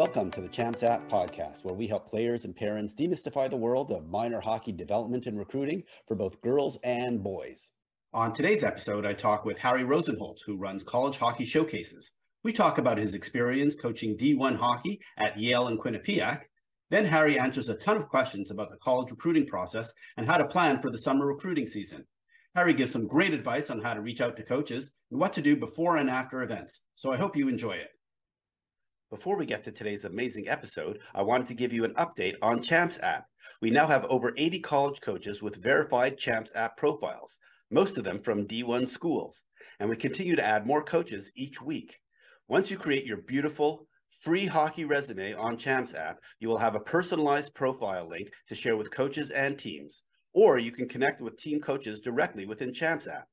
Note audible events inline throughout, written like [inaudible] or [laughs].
Welcome to the Champs App podcast, where we help players and parents demystify the world of minor hockey development and recruiting for both girls and boys. On today's episode, I talk with Harry Rosenholtz, who runs College Hockey Showcases. We talk about his experience coaching D1 hockey at Yale and Quinnipiac. Then Harry answers a ton of questions about the college recruiting process and how to plan for the summer recruiting season. Harry gives some great advice on how to reach out to coaches and what to do before and after events. So I hope you enjoy it. Before we get to today's amazing episode, I wanted to give you an update on Champs app. We now have over 80 college coaches with verified Champs app profiles, most of them from D1 schools, and we continue to add more coaches each week. Once you create your beautiful, free hockey resume on Champs app, you will have a personalized profile link to share with coaches and teams, or you can connect with team coaches directly within Champs app.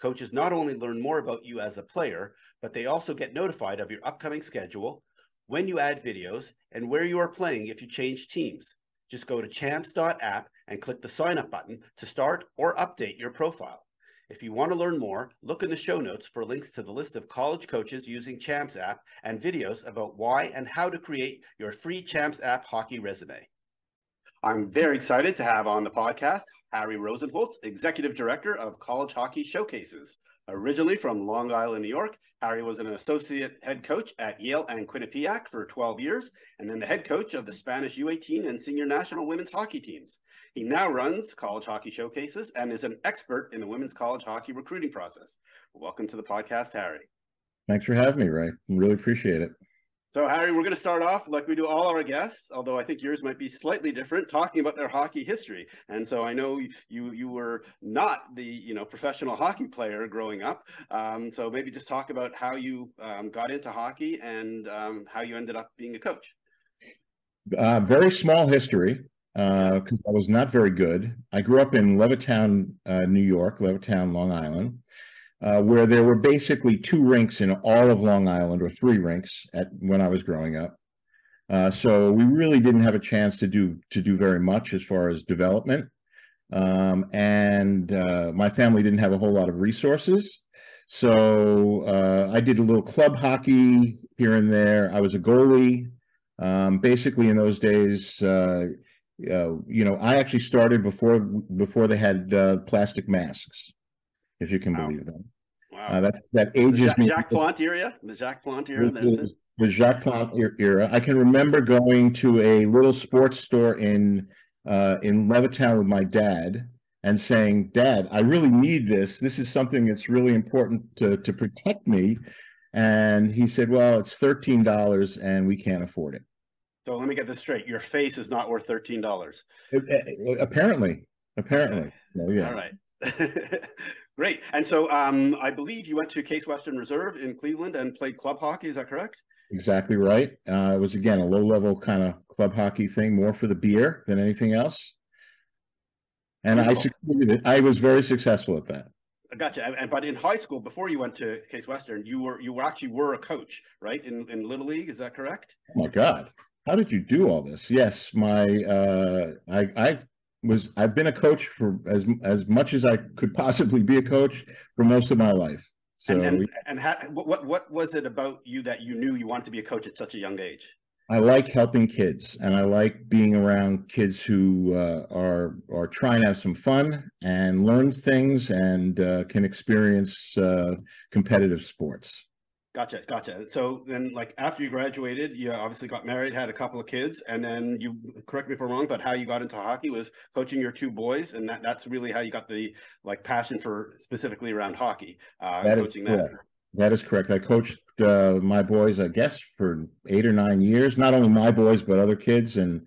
Coaches not only learn more about you as a player, but they also get notified of your upcoming schedule, when you add videos, and where you are playing if you change teams. Just go to champs.app and click the sign up button to start or update your profile. If you want to learn more, look in the show notes for links to the list of college coaches using Champs app and videos about why and how to create your free Champs app hockey resume. I'm very excited to have on the podcast Harry Rosenholtz, Executive Director of College Hockey Showcases. Originally from Long Island, New York, Harry was an associate head coach at Yale and Quinnipiac for 12 years, and then the head coach of the Spanish U18 and senior national women's hockey teams. He now runs College Hockey Showcases and is an expert in the women's college hockey recruiting process. Welcome to the podcast, Harry. Thanks for having me, Ray. Really appreciate it. So, Harry, we're going to start off like we do all our guests, although I think yours might be slightly different, talking about their hockey history. And so, I know you you were not the you know professional hockey player growing up. Um, so, maybe just talk about how you um, got into hockey and um, how you ended up being a coach. Uh, very small history because uh, I was not very good. I grew up in Levittown, uh, New York, Levittown, Long Island uh, where there were basically two rinks in all of Long Island, or three rinks at when I was growing up. Uh, so we really didn't have a chance to do to do very much as far as development, um, and uh, my family didn't have a whole lot of resources. So uh, I did a little club hockey here and there. I was a goalie. Um, basically, in those days, uh, uh, you know, I actually started before before they had plastic masks if you can wow. believe that. Wow. Uh, that that ages the Jacques, me. Plante era, the Jacques Plante era. The, the Jacques Plante era. I can remember going to a little sports store in uh, in Levittown with my dad and saying, "Dad, I really need this. This is something that's really important to to protect me." And he said, "Well, it's thirteen dollars, and we can't afford it." So let me get this straight: your face is not worth thirteen dollars. Apparently, apparently. yeah. All right. [laughs] Great. And so um, I believe you went to Case Western Reserve in Cleveland and played club hockey. Is that correct? Exactly right. Uh, it was, again, a low level kind of club hockey thing, more for the beer than anything else. And I succeeded. I was very successful at that. Gotcha. And, but in high school, before you went to Case Western, you were you were actually were a coach, right? In in Little League, is that correct? Oh my God, how did you do all this? Yes, my uh, I I was I've been a coach for as as much as I could possibly be a coach for most of my life. So and and, and how, what what was it about you that you knew you wanted to be a coach at such a young age? I like helping kids, and I like being around kids who uh, are are trying to have some fun and learn things and uh, can experience uh, competitive sports. Gotcha, gotcha. So then, like after you graduated, you obviously got married, had a couple of kids, and then you correct me if I'm wrong, but how you got into hockey was coaching your two boys, and that, that's really how you got the like passion for specifically around hockey. Uh, that coaching that. That is correct. I coached uh, my boys, I guess, for eight or nine years. Not only my boys, but other kids, and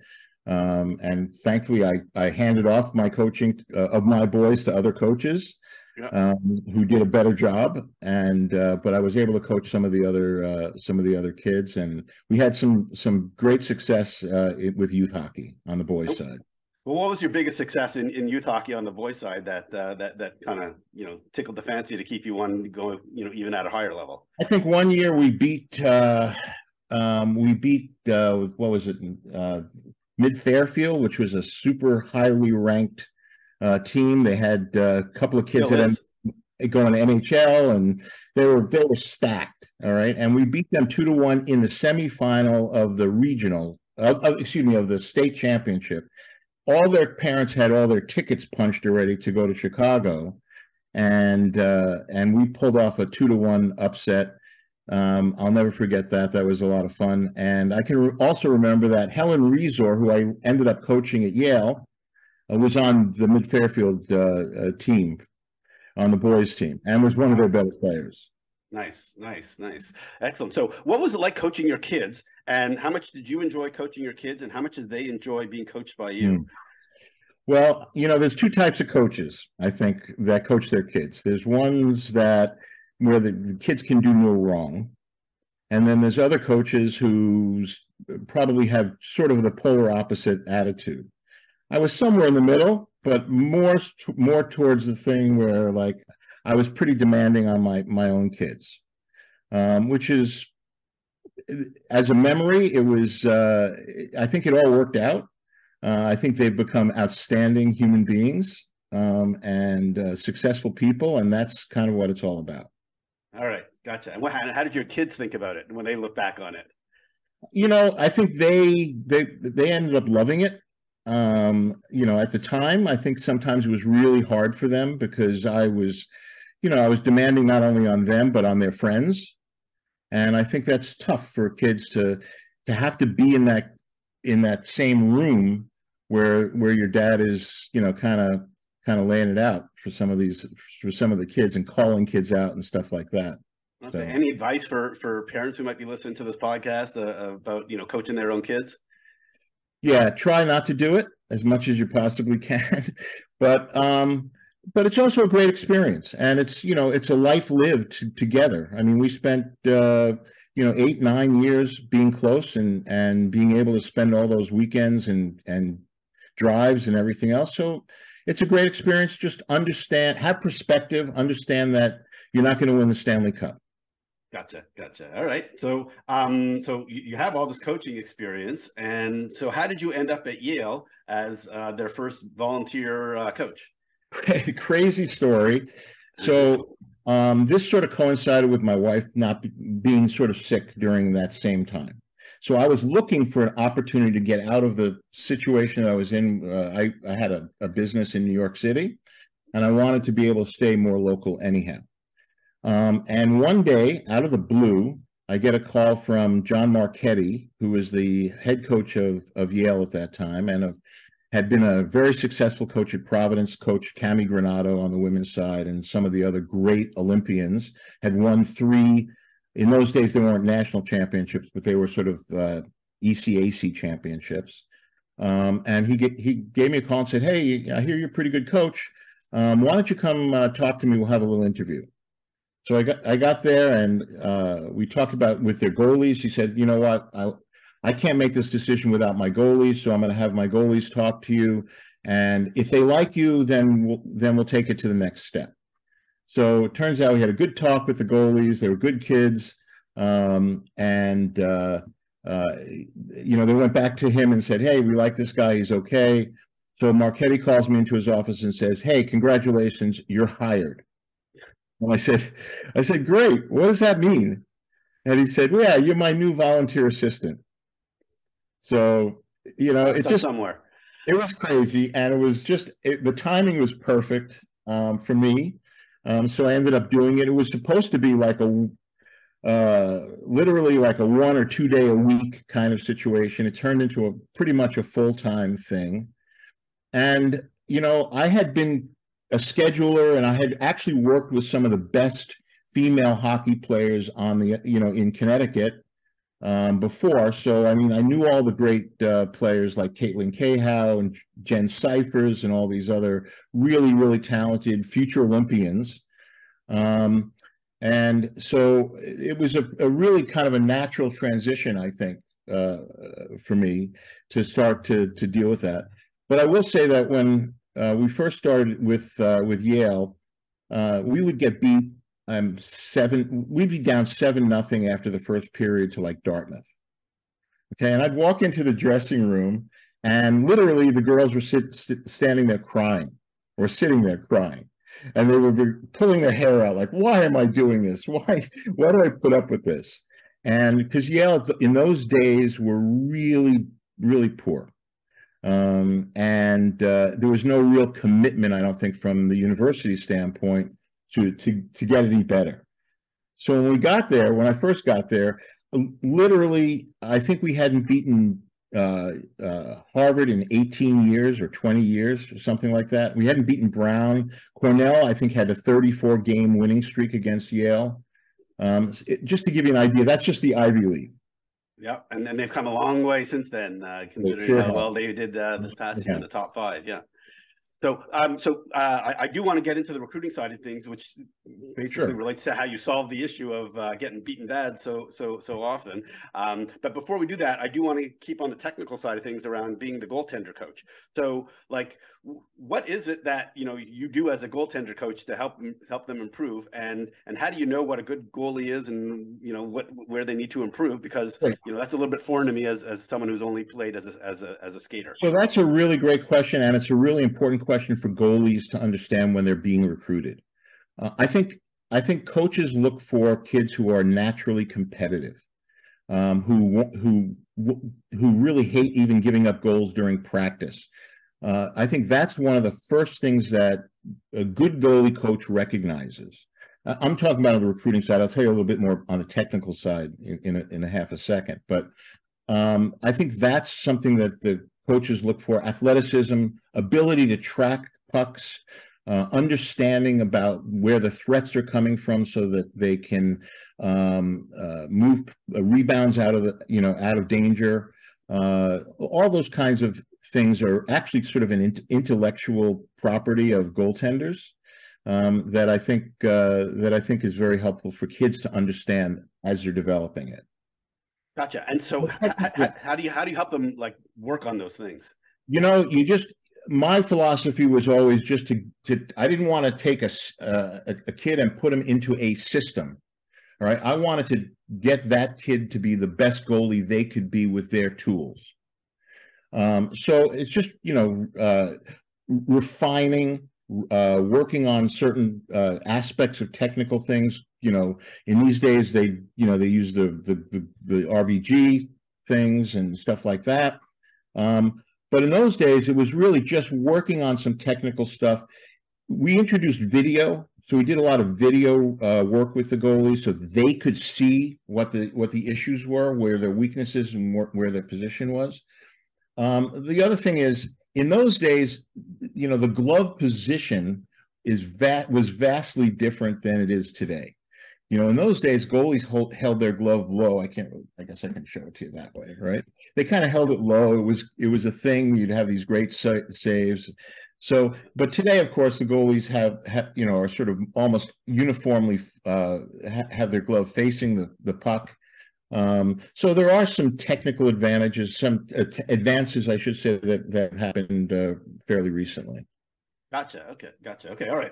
um, and thankfully, I I handed off my coaching uh, of my boys to other coaches yeah. um, who did a better job. And uh, but I was able to coach some of the other uh, some of the other kids, and we had some some great success uh, with youth hockey on the boys' side. Well, what was your biggest success in, in youth hockey on the boys' side that uh, that that kind of you know tickled the fancy to keep you one going you know even at a higher level? I think one year we beat uh, um, we beat uh, what was it uh, Mid Fairfield, which was a super highly ranked uh, team. They had uh, a couple of kids that going to NHL, and they were they were stacked. All right, and we beat them two to one in the semifinal of the regional. Uh, excuse me, of the state championship. All their parents had all their tickets punched already to go to Chicago, and uh, and we pulled off a two to one upset. Um, I'll never forget that. That was a lot of fun. And I can re- also remember that Helen Resor, who I ended up coaching at Yale, was on the Mid Fairfield uh, uh, team, on the boys team, and was one of their better players. Nice, nice, nice. Excellent. So, what was it like coaching your kids? And how much did you enjoy coaching your kids? And how much did they enjoy being coached by you? Mm. Well, you know, there's two types of coaches, I think, that coach their kids. There's ones that where the, the kids can do no wrong. And then there's other coaches who probably have sort of the polar opposite attitude. I was somewhere in the middle, but more more towards the thing where like I was pretty demanding on my my own kids, um, which is as a memory, it was. Uh, I think it all worked out. Uh, I think they've become outstanding human beings um, and uh, successful people, and that's kind of what it's all about. All right, gotcha. And what, how did your kids think about it when they look back on it? You know, I think they they they ended up loving it. Um, you know, at the time, I think sometimes it was really hard for them because I was, you know, I was demanding not only on them but on their friends, and I think that's tough for kids to to have to be in that in that same room where where your dad is, you know, kind of kind of laying it out for some of these for some of the kids and calling kids out and stuff like that. Okay. So, Any advice for for parents who might be listening to this podcast uh, about you know coaching their own kids? Yeah, try not to do it as much as you possibly can, [laughs] but um, but it's also a great experience, and it's you know it's a life lived together. I mean, we spent uh, you know eight nine years being close and and being able to spend all those weekends and and drives and everything else. So it's a great experience. Just understand, have perspective, understand that you're not going to win the Stanley Cup. Gotcha, gotcha. All right. So, um, so you have all this coaching experience, and so how did you end up at Yale as uh, their first volunteer uh, coach? [laughs] Crazy story. So, um, this sort of coincided with my wife not be, being sort of sick during that same time. So I was looking for an opportunity to get out of the situation that I was in. Uh, I, I had a, a business in New York City, and I wanted to be able to stay more local anyhow. Um, and one day, out of the blue, I get a call from John Marchetti, who was the head coach of, of Yale at that time and a, had been a very successful coach at Providence, coached Cammi Granato on the women's side and some of the other great Olympians, had won three in those days they weren't national championships, but they were sort of uh, ECAC championships. Um, and he get, he gave me a call and said, "Hey, I hear you're a pretty good coach. Um, why don't you come uh, talk to me? We'll have a little interview." So I got I got there and uh, we talked about with their goalies. He said, "You know what? I I can't make this decision without my goalies, so I'm going to have my goalies talk to you. And if they like you, then we'll then we'll take it to the next step." So it turns out we had a good talk with the goalies. They were good kids. Um, and, uh, uh, you know, they went back to him and said, hey, we like this guy. He's okay. So Marchetti calls me into his office and says, hey, congratulations, you're hired. And I said, I said, great. What does that mean? And he said, yeah, you're my new volunteer assistant. So, you know, it just somewhere. It was crazy, and it was just it, the timing was perfect um, for me. Um, so I ended up doing it. It was supposed to be like a uh, literally like a one or two day a week kind of situation. It turned into a pretty much a full time thing. And, you know, I had been a scheduler and I had actually worked with some of the best female hockey players on the, you know, in Connecticut um, before. So, I mean, I knew all the great uh, players like Caitlin Cahow and Jen Cyphers and all these other really, really talented future Olympians. Um, and so it was a, a, really kind of a natural transition, I think, uh, for me to start to to deal with that. But I will say that when uh, we first started with uh, with Yale, uh, we would get beat um, seven. We'd be down seven nothing after the first period to like Dartmouth. Okay, and I'd walk into the dressing room, and literally the girls were sit, sit, standing there crying or sitting there crying and they would be pulling their hair out, like, "Why am I doing this? [laughs] Why? Why do I put up with this?" And because Yale in those days were really, really poor, um, and uh, there was no real commitment, I don't think, from the university standpoint to to to get any better. So when we got there, when I first got there, literally, I think we hadn't beaten uh, uh, Harvard in 18 years or 20 years or something like that. We hadn't beaten Brown. Cornell, I think, had a 34 game winning streak against Yale. Um, it, just to give you an idea, that's just the Ivy League. Yeah, and then they've come a long way since then, uh, considering sure how well they did uh, this past year in the top five. Yeah. So, um, so uh, I, I, do want to get into the recruiting side of things, which basically sure. relates to how you solve the issue of uh, getting beaten bad so so so often. Um, but before we do that, I do want to keep on the technical side of things around being the goaltender coach. So, like, what is it that you know you do as a goaltender coach to help help them improve, and and how do you know what a good goalie is, and you know what where they need to improve? Because you know that's a little bit foreign to me as, as someone who's only played as a, as a as a skater. So that's a really great question, and it's a really important question for goalies to understand when they're being recruited. Uh, I think I think coaches look for kids who are naturally competitive, um, who who who really hate even giving up goals during practice. Uh, I think that's one of the first things that a good goalie coach recognizes. I'm talking about on the recruiting side. I'll tell you a little bit more on the technical side in, in, a, in a half a second. But um, I think that's something that the coaches look for athleticism, ability to track pucks, uh, understanding about where the threats are coming from so that they can um, uh, move uh, rebounds out of the, you know, out of danger. Uh, all those kinds of things are actually sort of an in intellectual property of goaltenders um, that I think uh, that I think is very helpful for kids to understand as they're developing it. Gotcha. And so, how, how do you how do you help them like work on those things? You know, you just my philosophy was always just to, to I didn't want to take a, uh, a, a kid and put him into a system. All right. I wanted to get that kid to be the best goalie they could be with their tools. Um, so it's just, you know, uh, refining, uh, working on certain uh, aspects of technical things. You know, in these days, they, you know, they use the, the, the, the RVG things and stuff like that. Um, but in those days, it was really just working on some technical stuff. We introduced video, so we did a lot of video uh, work with the goalies, so they could see what the what the issues were, where their weaknesses, and where, where their position was. Um, the other thing is, in those days, you know, the glove position is va- was vastly different than it is today. You know, in those days, goalies hold, held their glove low. I can't. I guess I can show it to you that way, right? They kind of held it low. It was it was a thing. You'd have these great sa- saves. So, but today, of course, the goalies have, have you know are sort of almost uniformly uh, ha- have their glove facing the the puck. Um, so there are some technical advantages, some uh, advances, I should say, that that happened uh, fairly recently. Gotcha. Okay. Gotcha. Okay. All right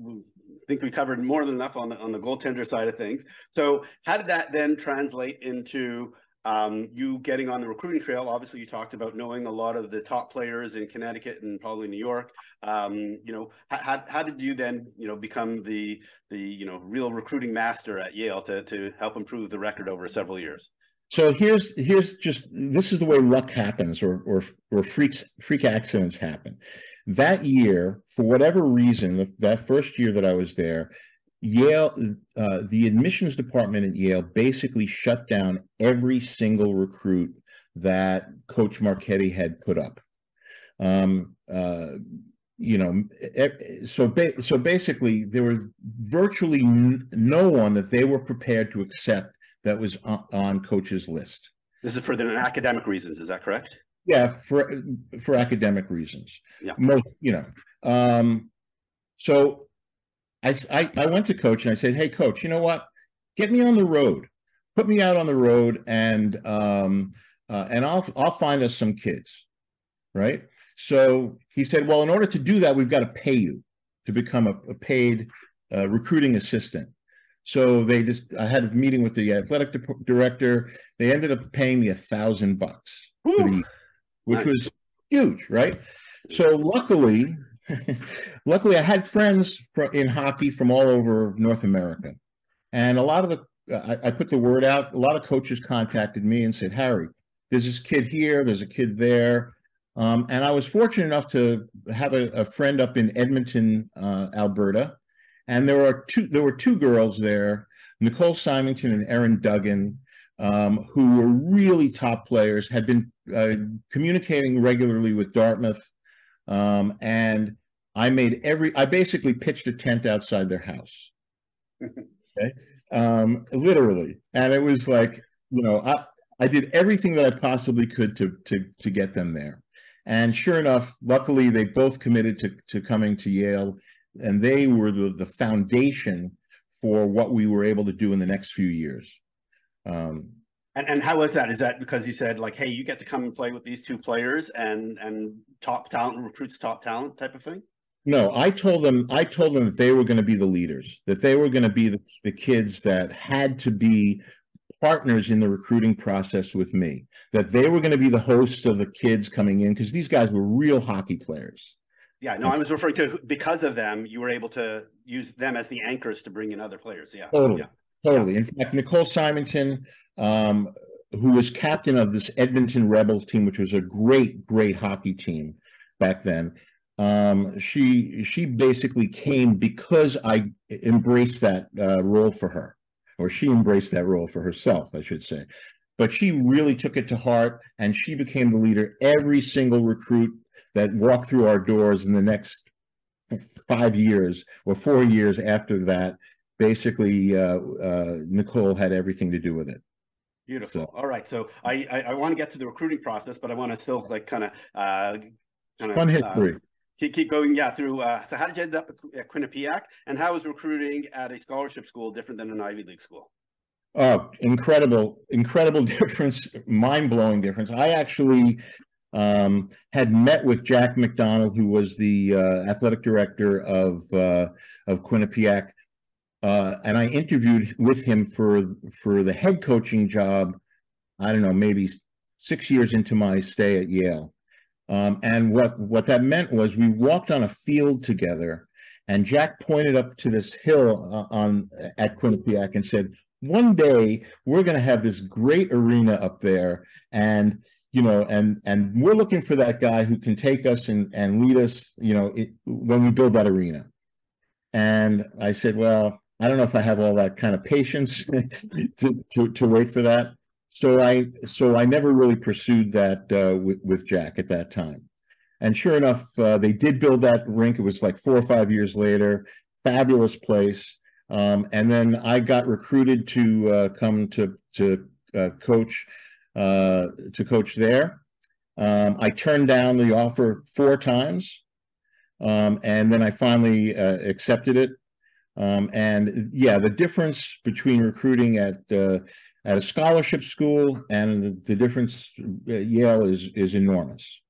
I think we covered more than enough on the on the goaltender side of things. So how did that then translate into um, you getting on the recruiting trail? Obviously, you talked about knowing a lot of the top players in Connecticut and probably New York. Um, you know, how, how did you then you know become the the you know real recruiting master at Yale to to help improve the record over several years? So here's here's just this is the way luck happens, or or or freaks freak accidents happen. That year, for whatever reason, that first year that I was there, Yale, uh, the admissions department at Yale basically shut down every single recruit that Coach Marchetti had put up. Um, uh, you know, so ba- so basically, there was virtually n- no one that they were prepared to accept that was on, on Coach's list. This is for the academic reasons. Is that correct? Yeah, for for academic reasons. Yeah. Most, you know. Um, so I, I I went to coach and I said, "Hey, coach, you know what? Get me on the road. Put me out on the road, and um, uh, and I'll I'll find us some kids, right?" So he said, "Well, in order to do that, we've got to pay you to become a, a paid uh, recruiting assistant." So they just I had a meeting with the athletic director. They ended up paying me a thousand bucks which nice. was huge, right? So luckily [laughs] luckily, I had friends in hockey from all over North America, and a lot of the I, I, put the word out. A lot of coaches contacted me and said, "Harry, there's this kid here. There's a kid there." Um, and I was fortunate enough to have a, a friend up in Edmonton, uh, Alberta, and there were two. There were two girls there, Nicole Symington and Erin Duggan, um, who were really top players. Had been uh, communicating regularly with Dartmouth um, and I made every, I basically pitched a tent outside their house. [laughs] okay. Um, literally. And it was like, you know, I, I did everything that I possibly could to, to, to get them there. And sure enough, luckily they both committed to, to coming to Yale and they were the, the foundation for what we were able to do in the next few years. Um, and and how was that? Is that because you said like, hey, you get to come and play with these two players and and top talent recruits top talent type of thing? No, I told them I told them that they were going to be the leaders, that they were going to be the, the kids that had to be partners in the recruiting process with me, that they were going to be the hosts of the kids coming in because these guys were real hockey players. Yeah, no, I was referring to because of them, you were able to use them as the anchors to bring in other players. Yeah. Totally. Yeah. Totally. In fact, Nicole Symington, um, who was captain of this Edmonton Rebels team, which was a great, great hockey team back then. Um, she she basically came because I embraced that uh, role for her, or she embraced that role for herself, I should say. But she really took it to heart, and she became the leader. Every single recruit that walked through our doors in the next five years or four years after that, basically, uh, uh, Nicole had everything to do with it. Beautiful. So, All right. So I, I, I want to get to the recruiting process, but I want to still like kind of uh, kind of fun history. Uh, keep, keep going. Yeah. Through. Uh, so how did you end up at Quinnipiac, and how is recruiting at a scholarship school different than an Ivy League school? Oh, incredible, incredible [laughs] difference, mind blowing difference. I actually um, had met with Jack McDonald, who was the uh, athletic director of uh, of Quinnipiac uh, and I interviewed with him for for the head coaching job. I don't know, maybe six years into my stay at Yale. Um, and what what that meant was we walked on a field together, and Jack pointed up to this hill uh, on at Quinnipiac and said, "One day we're going to have this great arena up there, and." you know, and and we're looking for that guy who can take us and and lead us, you know, it, when we build that arena. And I said, well, I don't know if I have all that kind of patience [laughs] to, to, to wait for that. So I so I never really pursued that uh, with with Jack at that time. And sure enough, uh, they did build that rink. It was like four or five years later. Fabulous place. Um, and then I got recruited to uh, come to to uh, coach uh, to coach there. Um, I turned down the offer four times, um, and then I finally uh, accepted it um, and yeah, the difference between recruiting at uh, at a scholarship school and the, the difference at Yale is is enormous.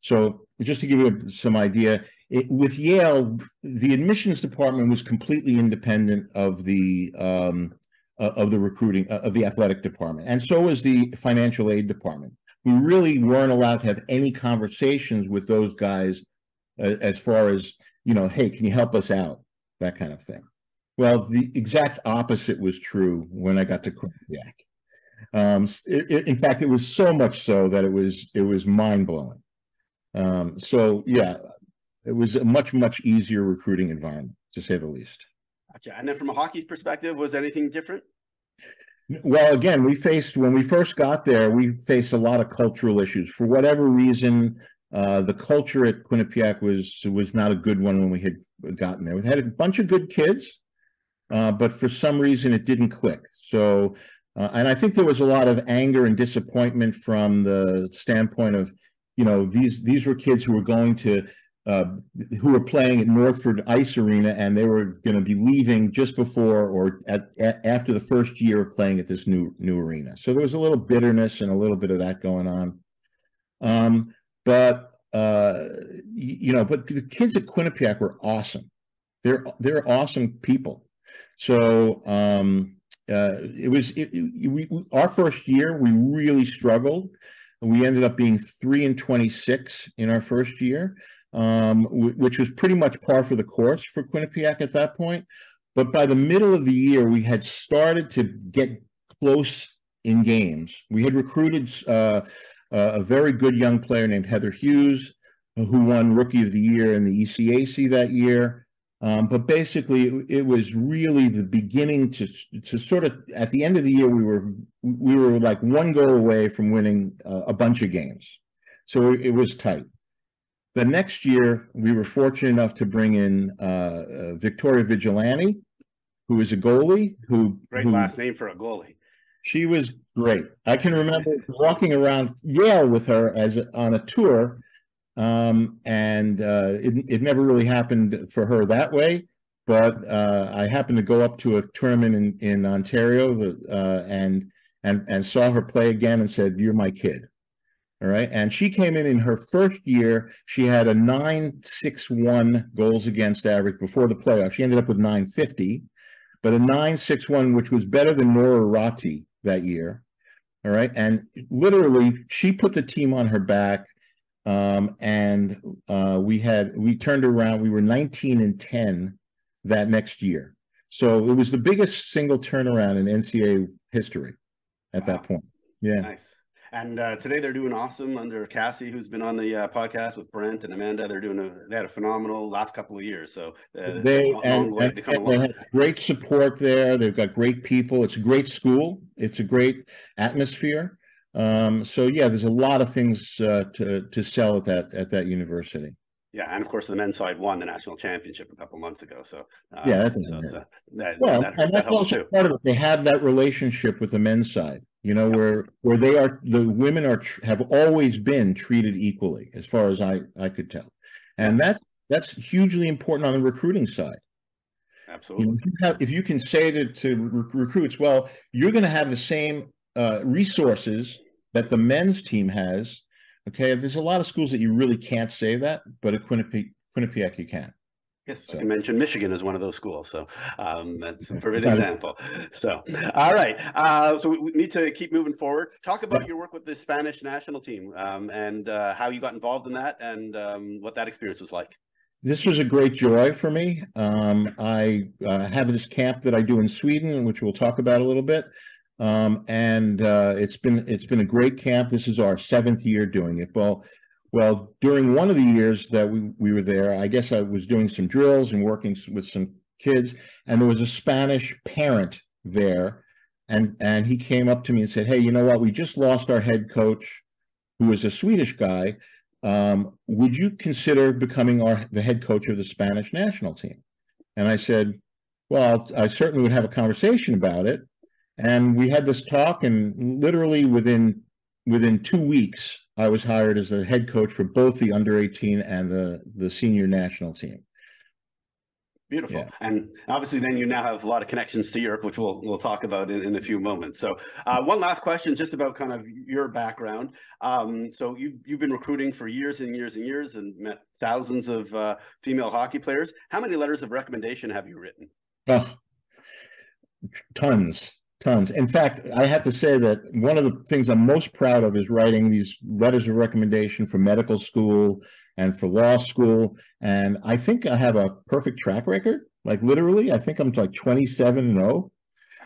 So just to give you some idea, it, with Yale, the admissions department was completely independent of the um, of the recruiting uh, of the athletic department, and so was the financial aid department. We really weren't allowed to have any conversations with those guys uh, as far as you know, hey, can you help us out? That kind of thing. Well, the exact opposite was true when I got to Quinnipiac. Um, it, it, in fact, it was so much so that it was it was mind blowing. Um, so yeah, it was a much much easier recruiting environment to say the least. Gotcha. And then from a hockey's perspective, was anything different? Well, again, we faced when we first got there, we faced a lot of cultural issues. For whatever reason, uh, the culture at Quinnipiac was was not a good one when we had gotten there. We had a bunch of good kids, uh, but for some reason it didn't click. So, uh, and I think there was a lot of anger and disappointment from the standpoint of, you know, these these were kids who were going to. Uh, who were playing at Northford Ice Arena, and they were going to be leaving just before or at, at, after the first year of playing at this new new arena. So there was a little bitterness and a little bit of that going on. Um, but uh, you know, but the kids at Quinnipiac were awesome. They're they're awesome people. So um, uh, it was it, it, we, our first year. We really struggled. We ended up being three and 26 in our first year, um, which was pretty much par for the course for Quinnipiac at that point. But by the middle of the year, we had started to get close in games. We had recruited uh, a very good young player named Heather Hughes, who won Rookie of the Year in the ECAC that year. Um, but basically, it, it, was really the beginning to to sort of at the end of the year we were we were like one goal away from winning uh, a bunch of games, so it, it, was tight. The next year, we were fortunate enough to bring in uh, uh, Victoria Vigilante, who is a goalie. Who great who, last name for a goalie. She was great. I can remember walking around Yale with her as on a tour um, and uh, it, it never really happened for her that way. But uh, I happened to go up to a tournament in, in Ontario uh, and and and saw her play again and said, "You're my kid." All right. And she came in in her first year. She had a 961 goals against average before the playoff. She ended up with 950, but a 961, which was better than Noora Räty that year. All right. And literally, she put the team on her back. Um, and uh, we had we turned around. We were 19 and 10 that next year. So it was the biggest single turnaround in NCAA history at wow. that point. Yeah. Nice. And uh, today they're doing awesome under Cassie, who's been on the uh, podcast with Brent and Amanda. They're doing a they had a phenomenal last couple of years. So uh, they and, and, and they have great support there. They've got great people. It's a great school. It's a great atmosphere. Um, so yeah, there's a lot of things uh, to to sell at that at that university. Yeah, and of course the men's side won the national championship a couple months ago. So um, yeah, that's so uh, that, well, that, and that's also too. part of it. They have that relationship with the men's side, you know, where where they are the women are have always been treated equally, as far as I I could tell, and that's that's hugely important on the recruiting side. Absolutely. You know, if, you have, if you can say to to recruits, well, you're going to have the same uh, resources that the men's team has. Okay, there's a lot of schools that you really can't say that, but at Quinnipiac, Quinnipiac you can. Yes. I can mention Michigan is one of those schools, so um, that's a perfect example. So, all right, uh, so we need to keep moving forward. Talk about your work with the Spanish national team um, and uh, how you got involved in that, and um, what that experience was like. This was a great joy for me. Um, I uh, have this camp that I do in Sweden, which we'll talk about a little bit. Um, and uh, it's been it's been a great camp. This is our seventh year doing it. Well, well, during one of the years that we, we were there, I guess I was doing some drills and working with some kids, and there was a Spanish parent there, and and he came up to me and said, "Hey, you know what? We just lost our head coach, who was a Swedish guy. Um, would you consider becoming our the head coach of the Spanish national team?" And I said, "Well, I certainly would have a conversation about it." And we had this talk, and literally within within two weeks, I was hired as the head coach for both the under 18 and the the senior national team. Beautiful. Yeah. And obviously then you now have a lot of connections to Europe, which we'll we'll talk about in, in a few moments. So uh, one last question just about kind of your background. Um, so you, you've been recruiting for years and years and years and met thousands of uh, female hockey players. How many letters of recommendation have you written? Oh, tons. Tons. In fact, I have to say that one of the things I'm most proud of is writing these letters of recommendation for medical school and for law school. And I think I have a perfect track record. Like literally, I think I'm like 27 and 0,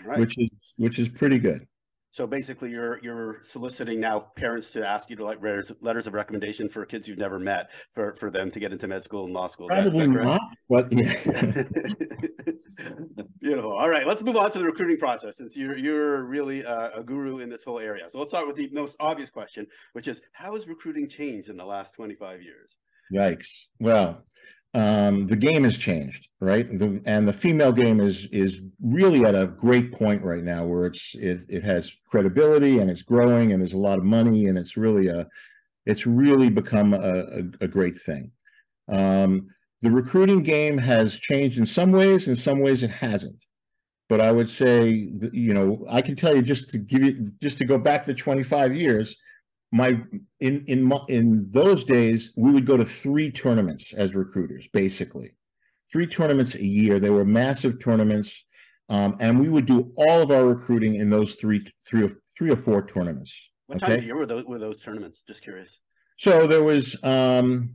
right. which is which is pretty good. So basically, you're you're soliciting now parents to ask you to like letters, letters of recommendation for kids you've never met for for them to get into med school and law school. Probably not, but yeah. [laughs] [laughs] [laughs] Beautiful. All right, let's move on to the recruiting process since you're you're really a, a guru in this whole area. So let's start with the most obvious question, which is how has recruiting changed in the last 25 years? Yikes. Well, um, the game has changed, right? The, and the female game is is really at a great point right now, where it's it, it has credibility and it's growing, and there's a lot of money, and it's really a it's really become a, a, a great thing. Um, the recruiting game has changed in some ways, in some ways it hasn't. But I would say, you know, I can tell you just to give you just to go back to 25 years my in in my, in those days we would go to three tournaments as recruiters basically three tournaments a year they were massive tournaments um, and we would do all of our recruiting in those three three or three or four tournaments What time of year were those, were those tournaments? Just curious. So there was um,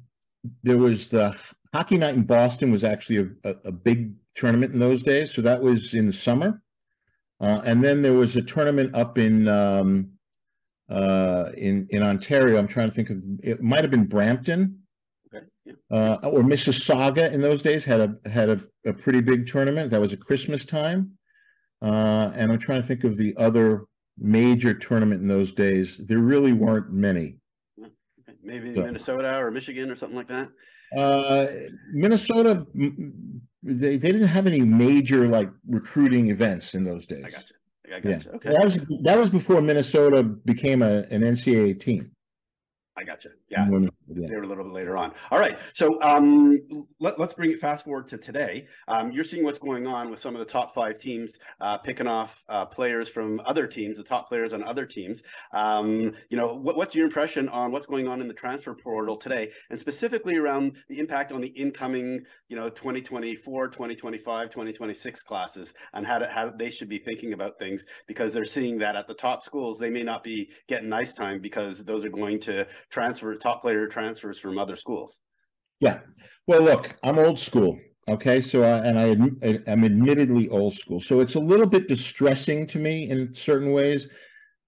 there was the hockey night in Boston was actually a, a, a big tournament in those days. So that was in the summer, uh, and then there was a tournament up in um, uh, in in Ontario. I'm trying to think of it. Might have been Brampton. Okay. Uh, or Mississauga in those days had a had a, a pretty big tournament. That was at Christmas time, uh, and I'm trying to think of the other major tournament in those days. There really weren't many. Maybe so. Minnesota or Michigan or something like that. Uh, Minnesota, they, they didn't have any major like recruiting events in those days. I got you. I got yeah. you. Okay. That was that was before Minnesota became a, an NCAA team. I got you. Yeah, yeah. they were a little bit later on. All right, so um, let, us bring it fast forward to today. Um, you're seeing what's going on with some of the top five teams uh, picking off uh, players from other teams, the top players on other teams. Um, you know, what, what's your impression on what's going on in the transfer portal today, and specifically around the impact on the incoming, you know, 2024, 2025, 2026 classes, and how to, how they should be thinking about things because they're seeing that at the top schools they may not be getting nice time because those are going to transfer top player transfers from other schools. Yeah. Well, look, I'm old school. Okay, so I, and I I'm admittedly old school, so it's a little bit distressing to me in certain ways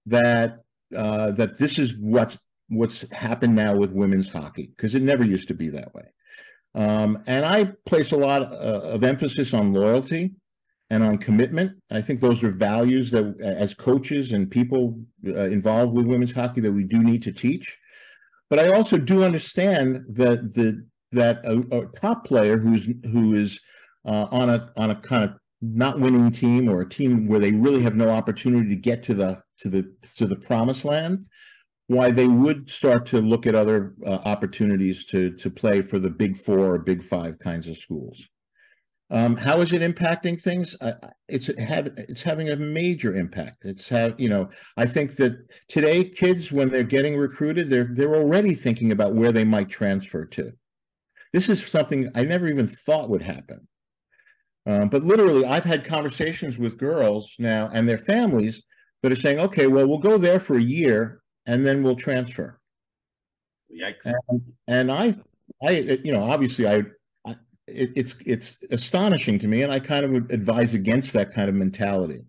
that uh, that this is what's what's happened now with women's hockey because it never used to be that way. Um, and I place a lot uh, of emphasis on loyalty and on commitment. I think those are values that, as coaches and people uh, involved with women's hockey, that we do need to teach. But I also do understand that the that a, a top player who's who is uh, on a on a kind of not winning team or a team where they really have no opportunity to get to the to the to the promised land why they would start to look at other uh, opportunities to to play for the big four or big five kinds of schools um, how is it impacting things? Uh, it's have it's having a major impact. It's have you know I think that today kids when they're getting recruited they're they're already thinking about where they might transfer to. This is something I never even thought would happen. Um, but literally, I've had conversations with girls now and their families that are saying, "Okay, well, we'll go there for a year and then we'll transfer." Yikes! And, and I, I, you know, obviously, I it, it's it's astonishing to me, and I kind of would advise against that kind of mentality.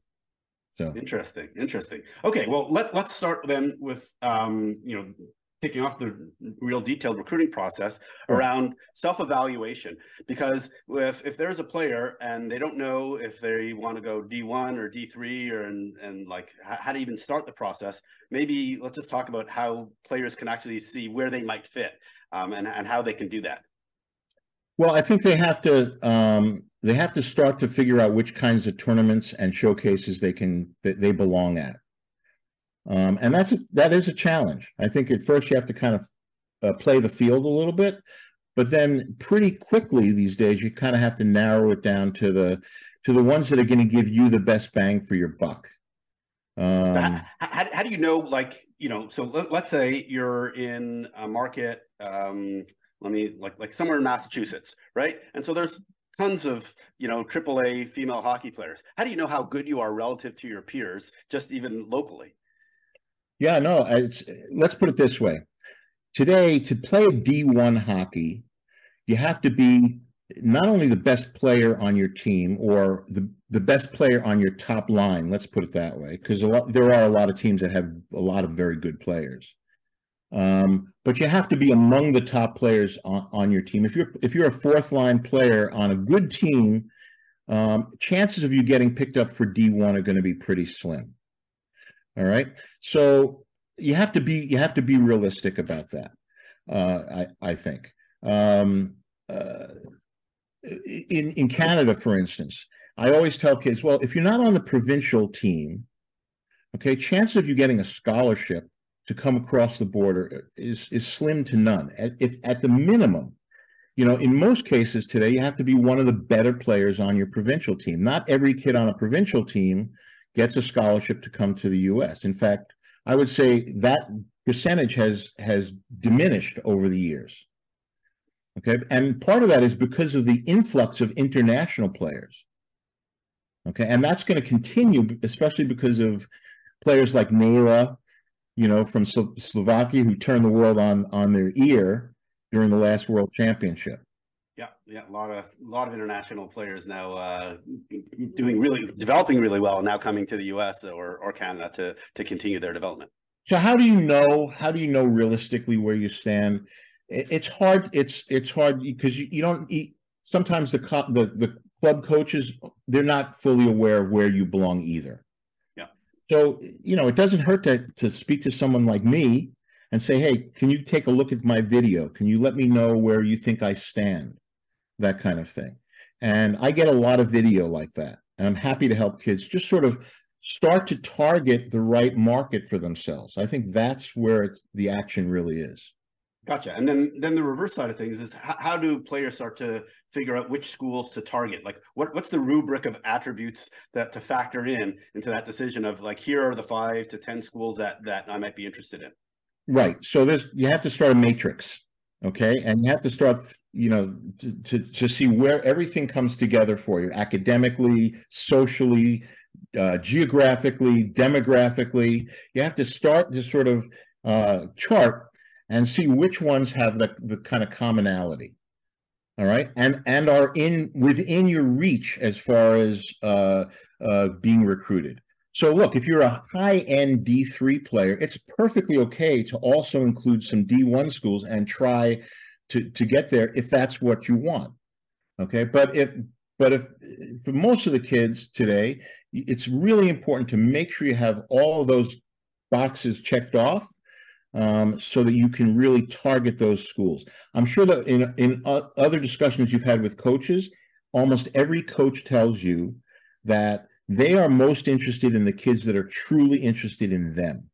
So interesting, interesting. Okay, well let let's start then with um, you know kicking off the real detailed recruiting process around self-evaluation because if if there's a player and they don't know if they want to go d1 or d3 or and, and like how to even start the process maybe let's just talk about how players can actually see where they might fit um, and, and how they can do that well, I think they have to um, they have to start to figure out which kinds of tournaments and showcases they can that they belong at, um, and that's a, that is a challenge. I think at first you have to kind of uh, play the field a little bit, but then pretty quickly these days you kind of have to narrow it down to the to the ones that are going to give you the best bang for your buck. Um, how, how, how, do you know, like, you know, so let, us say you're in a market, um, let me like like somewhere in Massachusetts, right? And so there's tons of you know AAA female hockey players. How do you know how good you are relative to your peers, just even locally? Yeah, no. It's, let's put it this way: today, to play a D1 hockey, you have to be not only the best player on your team or the, the best player on your top line, let's put it that way, because there are a lot of teams that have a lot of very good players. Um, but you have to be among the top players on, on, your team. If you're if you're a fourth line player on a good team, um, chances of you getting picked up for D1 are going to be pretty slim. All right, so you have to be you have to be realistic about that. Uh, I I think um, uh, in in Canada, for instance, I always tell kids, well, if you're not on the provincial team, okay, chance of you getting a scholarship to come across the border is is slim to none. At, if at the minimum, you know, in most cases today, you have to be one of the better players on your provincial team. Not every kid on a provincial team gets a scholarship to come to the U.S. In fact, I would say that percentage has has diminished over the years. Okay, and part of that is because of the influx of international players. Okay, and that's going to continue, especially because of players like Nela you know, from Slo- Slovakia who turned the world on on their ear during the last World Championship. Yeah, yeah, a lot of a lot of international players now uh, doing really developing really well, and now coming to the U.S. or or Canada to to continue their development. So how do you know? How do you know realistically where you stand? It's hard. It's it's hard because you, you don't. Eat, sometimes the the the club coaches they're not fully aware of where you belong either. So you know it doesn't hurt to to speak to someone like me and say, hey, can you take a look at my video? Can you let me know where you think I stand? that kind of thing. And I get a lot of video like that. And I'm happy to help kids just sort of start to target the right market for themselves. I think that's where the action really is. Gotcha. And then then the reverse side of things is how, how, do players start to figure out which schools to target? Like what what's the rubric of attributes that to factor in into that decision of like here are the 5 to 10 schools that that I might be interested in. Right. So there's you have to start a matrix okay and you have to start you know to, to, to see where everything comes together for you academically socially uh, geographically demographically you have to start to sort of uh, chart and see which ones have the, the kind of commonality. All right? And and are in within your reach as far as uh, uh being recruited. So look, if you're a high-end D3 player, it's perfectly okay to also include some D1 schools and try to to get there if that's what you want. Okay, but if but if for most of the kids today, it's really important to make sure you have all of those boxes checked off um, so that you can really target those schools. I'm sure that in in other discussions you've had with coaches, almost every coach tells you that they are most interested in the kids that are truly interested in them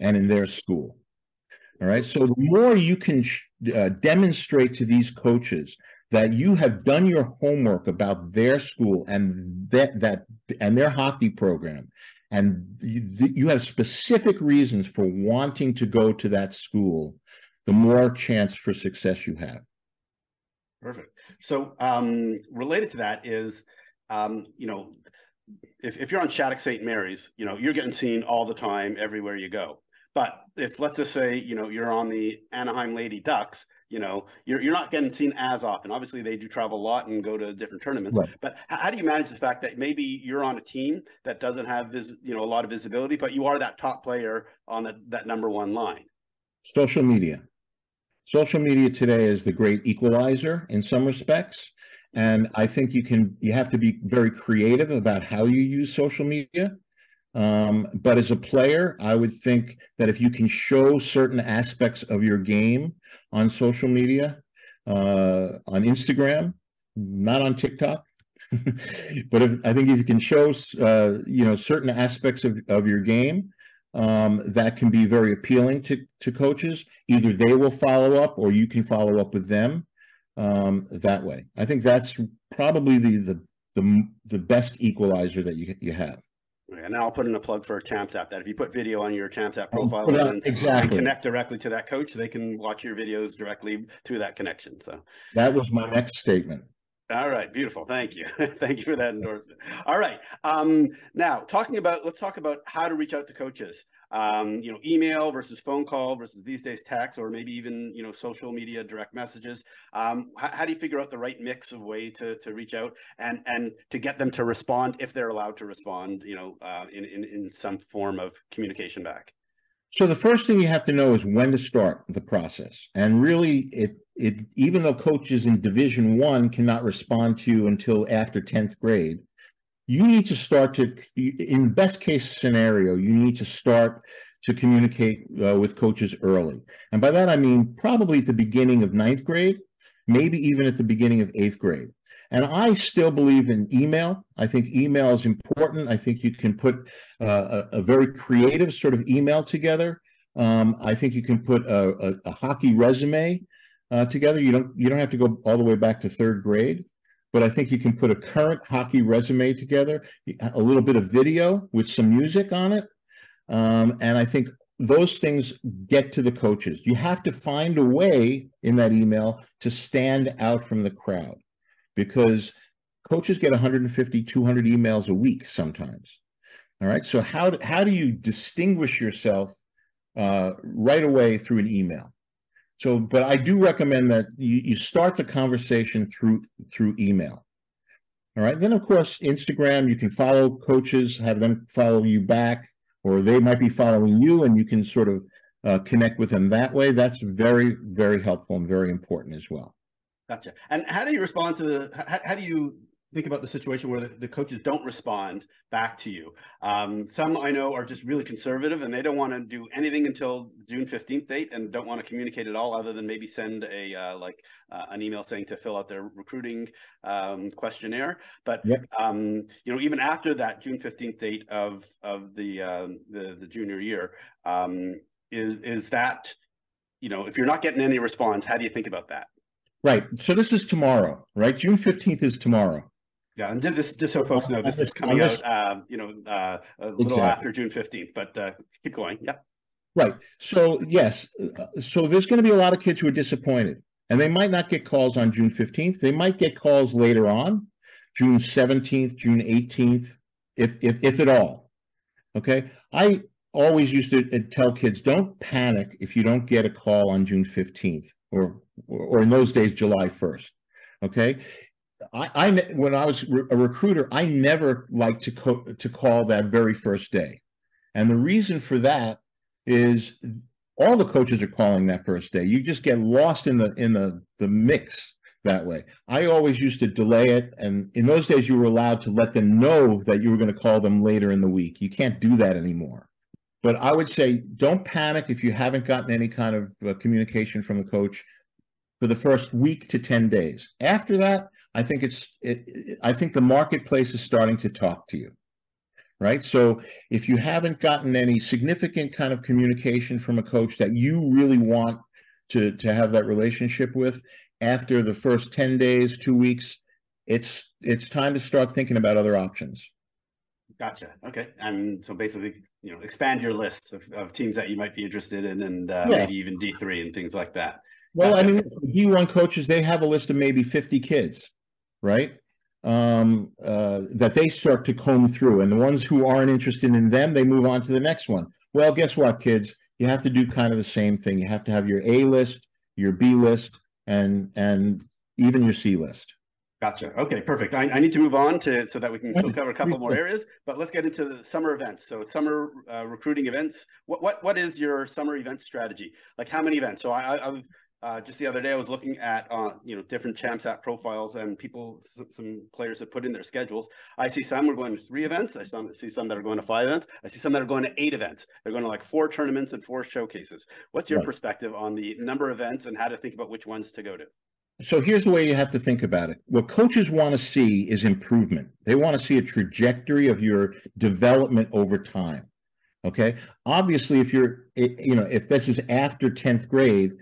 and in their school. All right. So the more you can uh, demonstrate to these coaches that you have done your homework about their school and that that and their hockey program, and you, you have specific reasons for wanting to go to that school, the more chance for success you have. Perfect. So um, related to that is, um, you know, if, if you're on Shattuck St. Mary's, you know, you're getting seen all the time everywhere you go. But if let's just say, you know, you're on the Anaheim Lady Ducks, you know, you're, you're not getting seen as often. Obviously, they do travel a lot and go to different tournaments. Right. But how do you manage the fact that maybe you're on a team that doesn't have vis, you know, a lot of visibility, but you are that top player on the, that number one line? Social media. Social media today is the great equalizer in some respects. And I think you can, you have to be very creative about how you use social media. Um, but as a player, I would think that if you can show certain aspects of your game on social media, uh, on Instagram, not on TikTok, [laughs] but if, I think if you can show, uh, you know, certain aspects of, of your game, um, that can be very appealing to, to coaches. Either they will follow up or you can follow up with them um, that way. I think that's probably the the the, the best equalizer that you you have. And now I'll put in a plug for a Champs app that if you put video on your Champs app profile and, exactly. and connect directly to that coach, they can watch your videos directly through that connection. So that was my next statement. All right, beautiful. Thank you. [laughs] Thank you for that endorsement. All right. Um, now, talking about, let's talk about how to reach out to coaches. Um, you know, email versus phone call versus these days text, or maybe even you know social media direct messages. Um, how, how, do you figure out the right mix of way to to reach out and and to get them to respond if they're allowed to respond? You know, uh, in in in some form of communication back. So the first thing you have to know is when to start the process. And really it it even though coaches in division 1 cannot respond to you until after 10th grade, you need to start to in best case scenario, you need to start to communicate uh, with coaches early. And by that I mean probably at the beginning of ninth grade, maybe even at the beginning of 8th grade. And I still believe in email. I think email is important. I think you can put uh, a, a, very creative sort of email together. Um, I think you can put a, a, a hockey resume uh, together. You don't you don't have to go all the way back to third grade, but I think you can put a current hockey resume together, a little bit of video with some music on it, um, and I think those things get to the coaches. You have to find a way in that email to stand out from the crowd because coaches get 150, 200 emails a week sometimes. All right. So how, how do you distinguish yourself uh, right away through an email. So, but I do recommend that you, you start the conversation through through email. All right. Then, of course, Instagram, you can follow coaches, have them follow you back, or they might be following you, and you can sort of uh, connect with them that way. That's very, very helpful and very important as well. Gotcha. And how do you respond to the, how, how do you think about the situation where the, the, coaches don't respond back to you. Um, some I know are just really conservative and they don't want to do anything until June 15th date and don't want to communicate at all other than maybe send a uh, like uh, an email saying to fill out their recruiting um, questionnaire. But yep. um, you know, even after that June 15th date of of the um, the, the junior year, um, is is that you know if you're not getting any response, how do you think about that? Right. So this is tomorrow, right? June 15th is tomorrow. Yeah, and this just so folks know, this is coming out, um, you know, uh, a little exactly. after June fifteenth. But uh, keep going. Yeah. Right. So yes, so there's going to be a lot of kids who are disappointed, and they might not get calls on June fifteenth. They might get calls later on, June seventeenth, June eighteenth, if if if at all. Okay. I always used to uh, tell kids, don't panic if you don't get a call on June fifteenth, or or in those days, July first. Okay I, I when I was a recruiter, I never liked to co- to call that very first day, and the reason for that is all the coaches are calling that first day. You just get lost in the in the the mix that way. I always used to delay it, and in those days, you were allowed to let them know that you were going to call them later in the week. You can't do that anymore. But I would say, don't panic if you haven't gotten any kind of uh, communication from the coach for the first week to ten days. After that I think it's it, I think the marketplace is starting to talk to you. Right. So if you haven't gotten any significant kind of communication from a coach that you really want to to have that relationship with after the first 10 days, 2 weeks, it's it's time to start thinking about other options. Gotcha. Okay. And so basically, you know, expand your list of, of teams that you might be interested in and uh, yeah. maybe even D3 and things like that. Well, gotcha. I mean, D1 coaches, they have a list of maybe 50 kids right? Um, uh, that they start to comb through. And the ones who aren't interested in them, they move on to the next one. Well, guess what, kids? You have to do kind of the same thing. You have to have your A list, your B list, and and even your C list. Gotcha. Okay, perfect. I, I need to move on to so that we can still cover a couple more [laughs] areas, but let's get into the summer events. So summer uh, recruiting events. What what what is your summer event strategy? Like how many events? So I, I've uh, just the other day, I was looking at uh, you know different champs app profiles and people, some players have put in their schedules. I see some are going to three events. I see some that are going to five events. I see some that are going to eight events. They're going to like four tournaments and four showcases. What's your right. perspective on the number of events and how to think about which ones to go to? So here's the way you have to think about it. What coaches want to see is improvement. They want to see a trajectory of your development over time. Okay. Obviously, if you're, you know, if this is after 10th grade,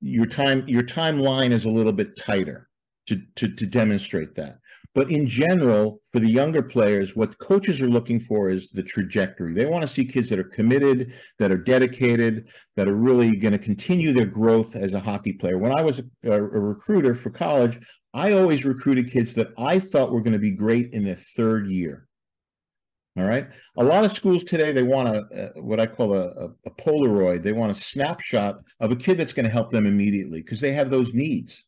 your time your timeline is a little bit tighter to, to, to demonstrate that. But in general, for the younger players, what coaches are looking for is the trajectory. They want to see kids that are committed, that are dedicated, that are really going to continue their growth as a hockey player. When I was a, a recruiter for college, I always recruited kids that I thought were going to be great in their third year. All right. A lot of schools today they want a, a what I call a, a, a, Polaroid. They want a snapshot of a kid that's going to help them immediately because they have those needs.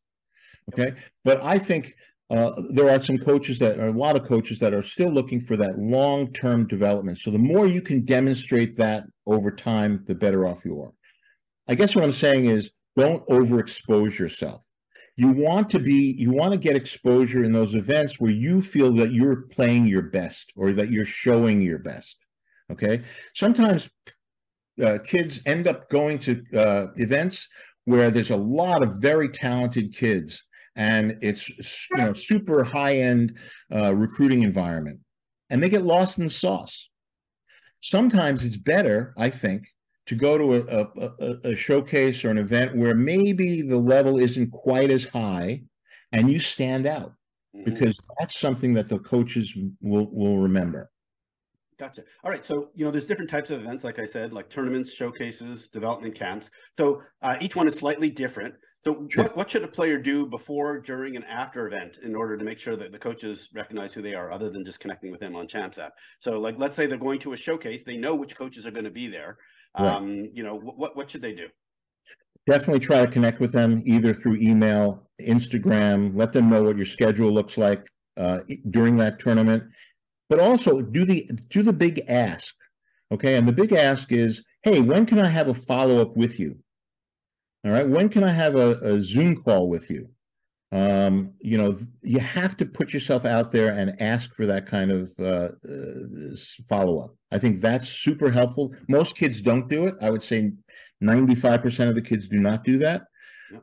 Okay. But I think uh, there are some coaches that are a lot of coaches that are still looking for that long-term development. So the more you can demonstrate that over time, the better off you are. I guess what I'm saying is don't overexpose yourself you want to be you want to get exposure in those events where you feel that you're playing your best or that you're showing your best okay? Sometimes uh, kids end up going to uh, events where there's a lot of very talented kids and it's you know super high end uh, recruiting environment and they get lost in the sauce. Sometimes it's better i think to go to a, a, a, showcase or an event where maybe the level isn't quite as high and you stand out mm-hmm. because that's something that the coaches will will remember Gotcha. All right. So, you know, there's different types of events, like I said, like tournaments, showcases, development camps. So uh, each one is slightly different. So sure. what, what should a player do before, during, and after event in order to make sure that the coaches recognize who they are, other than just connecting with them on Champs app? So like, let's say they're going to a showcase, they know which coaches are going to be there. Right. Um, you know, what what should they do? Definitely try to connect with them either through email, Instagram. Let them know what your schedule looks like uh, during that tournament, but also do the do the big ask. Okay, and the big ask is, hey, when can I have a follow up with you? All right. When can I have a, a Zoom call with you? Um, you know, you have to put yourself out there and ask for that kind of uh, uh, follow up. I think that's super helpful. Most kids don't do it. I would say 95% of the kids do not do that.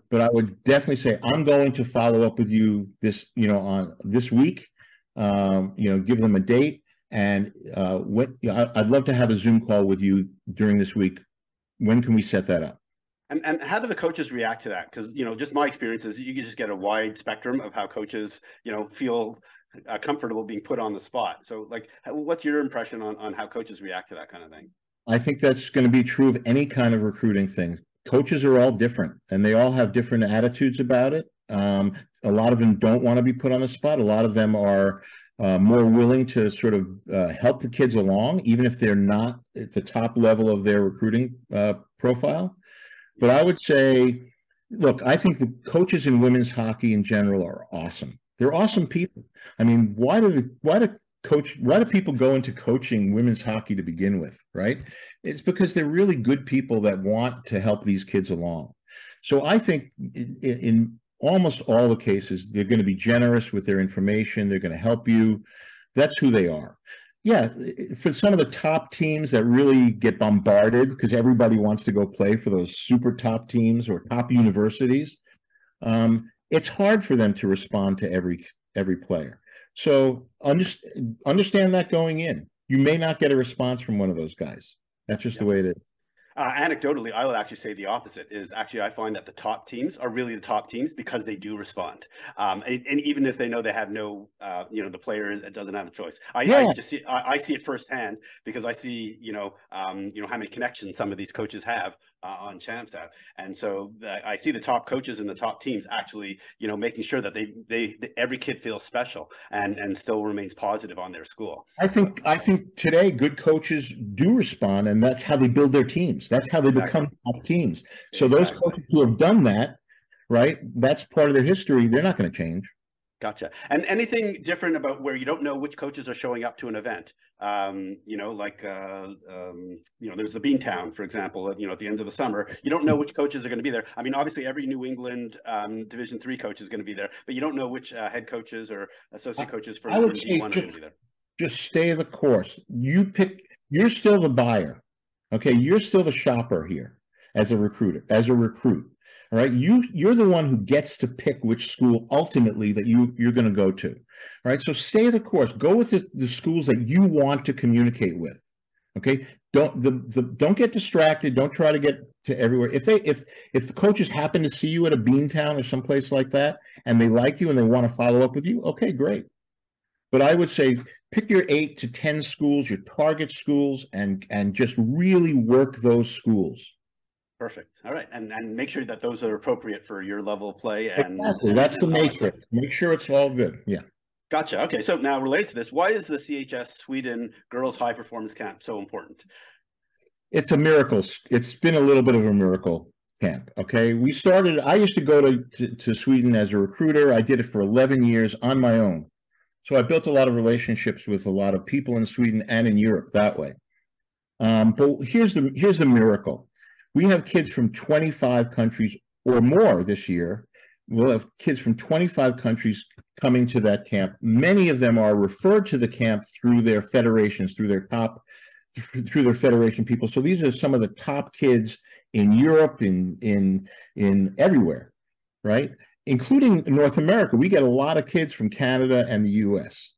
But I would definitely say I'm going to follow up with you this, you know, on this week. Um, you know, give them a date, and uh, what I'd love to have a Zoom call with you during this week. When can we set that up? And and how do the coaches react to that? Because you know, just my experience is you can just get a wide spectrum of how coaches, you know, feel uh, comfortable being put on the spot. So, like, what's your impression on on how coaches react to that kind of thing? I think that's going to be true of any kind of recruiting thing. Coaches are all different, and they all have different attitudes about it. Um, a lot of them don't want to be put on the spot. A lot of them are uh, more willing to sort of uh, help the kids along, even if they're not at the top level of their recruiting uh, profile. But I would say, look, I think the coaches in women's hockey in general are awesome. They're awesome people. I mean, why do the why do coach why do people go into coaching women's hockey to begin with, right? It's because they're really good people that want to help these kids along. So I think in, in almost all the cases, they're going to be generous with their information. They're going to help you. That's who they are yeah, for some of the top teams that really get bombarded because everybody wants to go play for those super top teams or top universities, um, it's hard for them to respond to every every player. So understand understand that going in. You may not get a response from one of those guys. That's just yeah. the way it is. Uh, anecdotally, I would actually say the opposite is actually I find that the top teams are really the top teams because they do respond. Um, and, and, even if they know they have no, uh, you know, the player doesn't have a choice. I, yeah. I just see, I, I, see it firsthand because I see, you know, um, you know, how many connections some of these coaches have uh, on Champs app. And so the, I see the top coaches and the top teams actually, you know, making sure that they, they, they, every kid feels special and, and still remains positive on their school. I think, I think today good coaches do respond and that's how they build their teams. That's how they exactly. become top teams. So exactly. those coaches who have done that, right, that's part of their history. They're not going to change. Gotcha. And anything different about where you don't know which coaches are showing up to an event? Um, you know, like uh, um, you know, there's the Beantown, for example. You know, at the end of the summer, you don't know which coaches are going to be there. I mean, obviously, every New England um, Division three coach is going to be there, but you don't know which uh, head coaches or associate coaches for, I would say just, just stay the course. You pick. You're still the buyer. Okay, you're still the shopper here as a recruiter, as a recruit. All right. You you're the one who gets to pick which school ultimately that you you're going to go to. All right. So stay the course. Go with the, the schools that you want to communicate with. Okay. Don't the, the don't get distracted. Don't try to get to everywhere. If they if if the coaches happen to see you at a Beantown or someplace like that and they like you and they want to follow up with you, okay, great. But I would say pick your eight to ten schools, your target schools, and and just really work those schools. Perfect. All right, and and make sure that those are appropriate for your level of play. And exactly. that's the matrix. Make sure it's all good. Yeah. Gotcha. Okay, so now related to this, why is the CHS Sweden Girls High Performance Camp so important? It's a miracle. It's been a little bit of a miracle camp. Okay, we started. I used to go to, to, to Sweden as a recruiter. I did it for eleven years on my own. So I built a lot of relationships with a lot of people in Sweden and in Europe that way. Um, but here's the here's the miracle we have kids from 25 countries or more this year. We'll have kids from 25 countries coming to that camp. Many of them are referred to the camp through their federations, through their top, through their federation people. So these are some of the top kids in Europe, in in in everywhere, right? Including North America. We get a lot of kids from Canada and the U.S.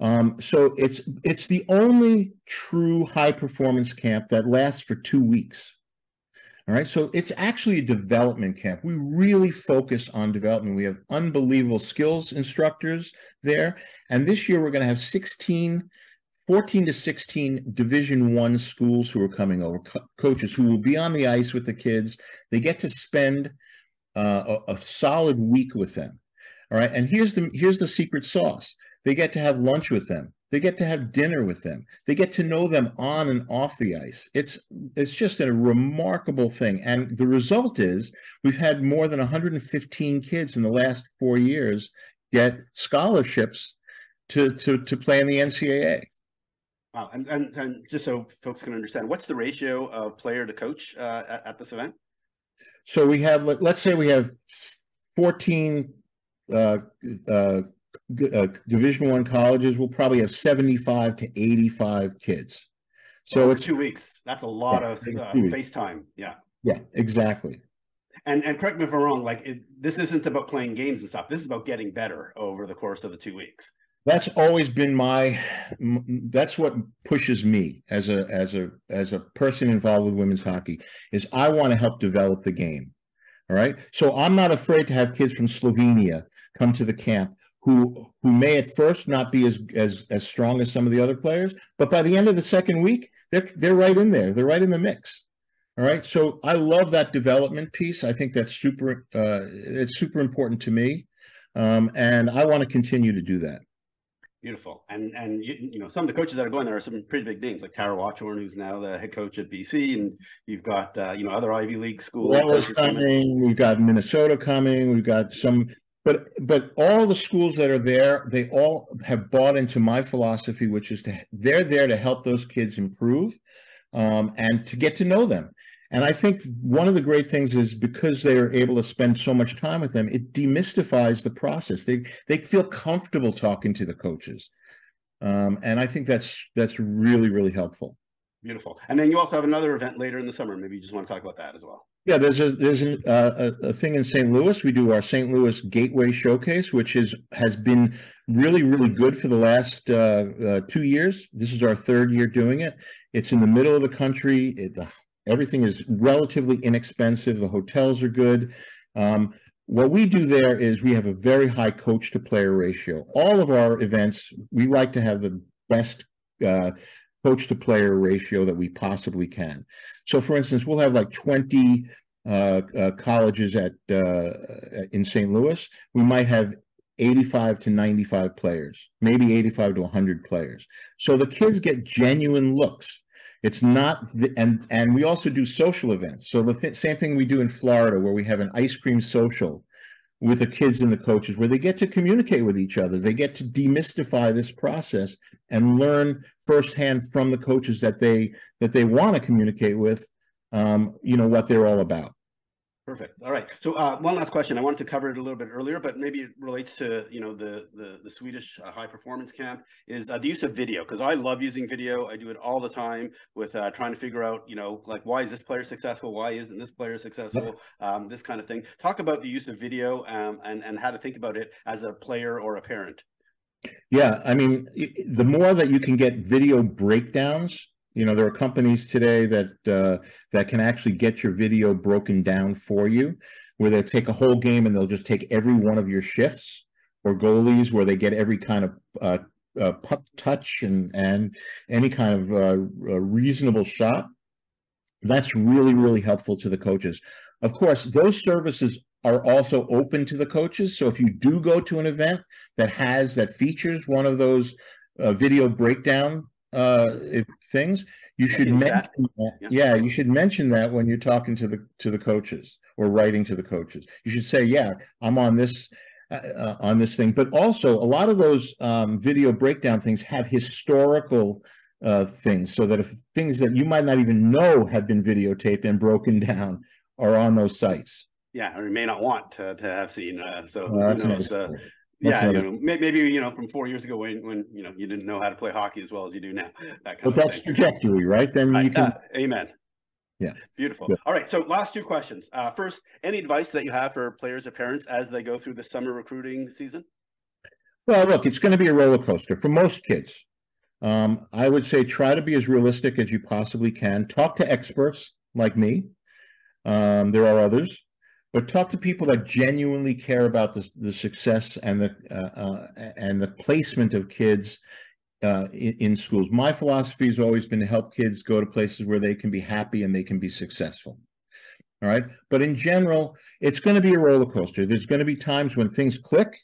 Um, so it's it's the only true high performance camp that lasts for two weeks. All right, so it's actually a development camp. We really focus on development. We have unbelievable skills instructors there. And this year we're going to have 16, 14 to 16 Division One schools who are coming over, co coaches who will be on the ice with the kids. They get to spend uh, a, a solid week with them. All right. And here's the here's the secret sauce. They get to have lunch with them. They get to have dinner with them. They get to know them on and off the ice. It's it's just a remarkable thing. And the result is we've had more than 115 kids in the last four years get scholarships to to to play in the NCAA. Wow. And, and, and just so folks can understand, what's the ratio of player to coach uh, at, at, this event? So we have, let, us say we have 14 uh, uh, uh, Division One colleges. We'll probably have 75 to 85 kids. So, so it's two weeks. That's a lot yeah, of uh, FaceTime. Yeah. Yeah, exactly. And and correct me if I'm wrong. Like it, this isn't about playing games and stuff. This is about getting better over the course of the two weeks that's always been my that's what pushes me as a as a as a person involved with women's hockey is i want to help develop the game all right so i'm not afraid to have kids from slovenia come to the camp who who may at first not be as as as strong as some of the other players but by the end of the second week they're they're right in there they're right in the mix all right so i love that development piece i think that's super uh it's super important to me um and i want to continue to do that Beautiful. And and you, you, know some of the coaches that are going there are some pretty big names like Carol Watchorn, who's now the head coach at BC, and you've got uh, you know other Ivy League schools. coming. We've got Minnesota coming. We've got some, but but all the schools that are there, they all have bought into my philosophy, which is to they're there to help those kids improve, um, and to get to know them. And I think one of the great things is because they are able to spend so much time with them, it demystifies the process. They they feel comfortable talking to the coaches, um, and I think that's that's really really helpful. Beautiful. And then you also have another event later in the summer. Maybe you just want to talk about that as well. Yeah, there's a there's uh, a, a thing in St. Louis. We do our St. Louis Gateway Showcase, which is has been really really good for the last uh, uh, two years. This is our third year doing it. It's in the middle of the country. It, the Everything is relatively inexpensive. The hotels are good. Um, what we do there is we have a very high coach to player ratio. All of our events, we like to have the best uh, coach to player ratio that we possibly can. So, for instance, we'll have like 20 uh, uh, colleges at uh, in St. Louis. We might have 85 to 95 players, maybe 85 to 100 players. So the kids get genuine looks. It's not, the, and and we also do social events. So the th same thing we do in Florida, where we have an ice cream social with the kids and the coaches, where they get to communicate with each other. They get to demystify this process and learn firsthand from the coaches that they that they want to communicate with, um, you know, what they're all about. Perfect. All right. So uh, one last question. I wanted to cover it a little bit earlier, but maybe it relates to you know the the, the Swedish uh, high performance camp is uh, the use of video because I love using video. I do it all the time with uh, trying to figure out you know like why is this player successful? Why isn't this player successful? Um, this kind of thing. Talk about the use of video um, and and how to think about it as a player or a parent. Yeah, I mean, the more that you can get video breakdowns you know, there are companies today that uh, that can actually get your video broken down for you, where they take a whole game and they'll just take every one of your shifts or goalies, where they get every kind of uh, uh, puck touch and and any kind of uh, reasonable shot. That's really really helpful to the coaches. Of course, those services are also open to the coaches. So if you do go to an event that has that features one of those uh, video breakdown uh, things, you should mention that. that. Yeah. yeah. you should mention that when you're talking to the to the coaches or writing to the coaches. You should say, "Yeah, I'm on this uh, uh, on this thing." But also, a lot of those um, video breakdown things have historical uh, things, so that if things that you might not even know have been videotaped and broken [laughs] down are on those sites. Yeah, or you may not want to, to have seen. Uh, so uh, who knows? Yeah, you know, maybe you know from four years ago when when you know you didn't know how to play hockey as well as you do now. [laughs] That kind but of that's thing. trajectory, right? Then you can. Uh, amen. Yeah. Beautiful. All right. So last two questions. Uh, first, any advice that you have for players or parents as they go through the summer recruiting season? Well, look, it's going to be a roller coaster for most kids. Um, I would say try to be as realistic as you possibly can. Talk to experts like me. Um, there are others but talk to people that genuinely care about the, the success and the uh, uh, and the placement of kids uh, in, in, schools. My philosophy has always been to help kids go to places where they can be happy and they can be successful. All right. But in general, it's going to be a roller coaster. There's going to be times when things click.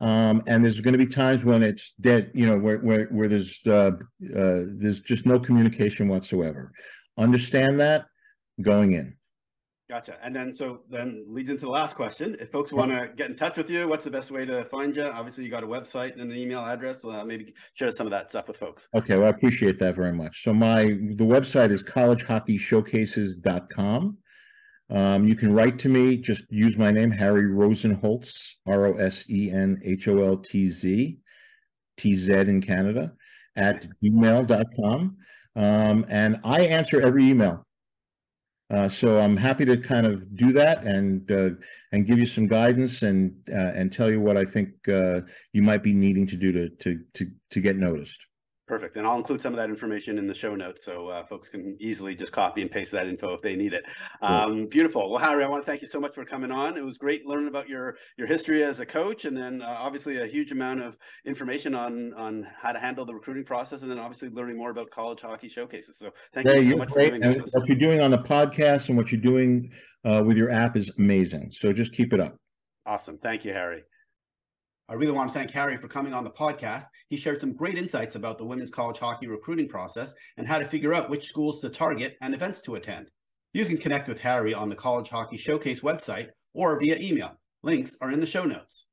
Um, and there's going to be times when it's dead, you know, where where, where there's uh, uh, there's just no communication whatsoever. Understand that going in. Gotcha. And then so then leads into the last question. If folks want to get in touch with you, what's the best way to find you? Obviously, you got a website and an email address. Uh, maybe share some of that stuff with folks. Okay, well, I appreciate that very much. So my the website is collegehockeyshowcases.com. Um, you can write to me. Just use my name, Harry Rosenholtz, R O S E N H O L T Z, T Z in Canada, at gmail.com. Um, and I answer every email. Uh, so I'm happy to kind of do that and uh, and give you some guidance and uh, and tell you what I think uh, you might be needing to do to to to to get noticed. Perfect. And I'll include some of that information in the show notes so uh, folks can easily just copy and paste that info if they need it. Um, Beautiful. Well, Harry, I want to thank you so much for coming on. It was great learning about your your history as a coach and then uh, obviously a huge amount of information on on how to handle the recruiting process and then obviously learning more about college hockey showcases. So thank yeah, you so much great. for doing this. What you're doing on the podcast and what you're doing uh, with your app is amazing. So just keep it up. Awesome. Thank you, Harry. I really want to thank Harry for coming on the podcast. He shared some great insights about the women's college hockey recruiting process and how to figure out which schools to target and events to attend. You can connect with Harry on the College Hockey Showcase website or via email. Links are in the show notes.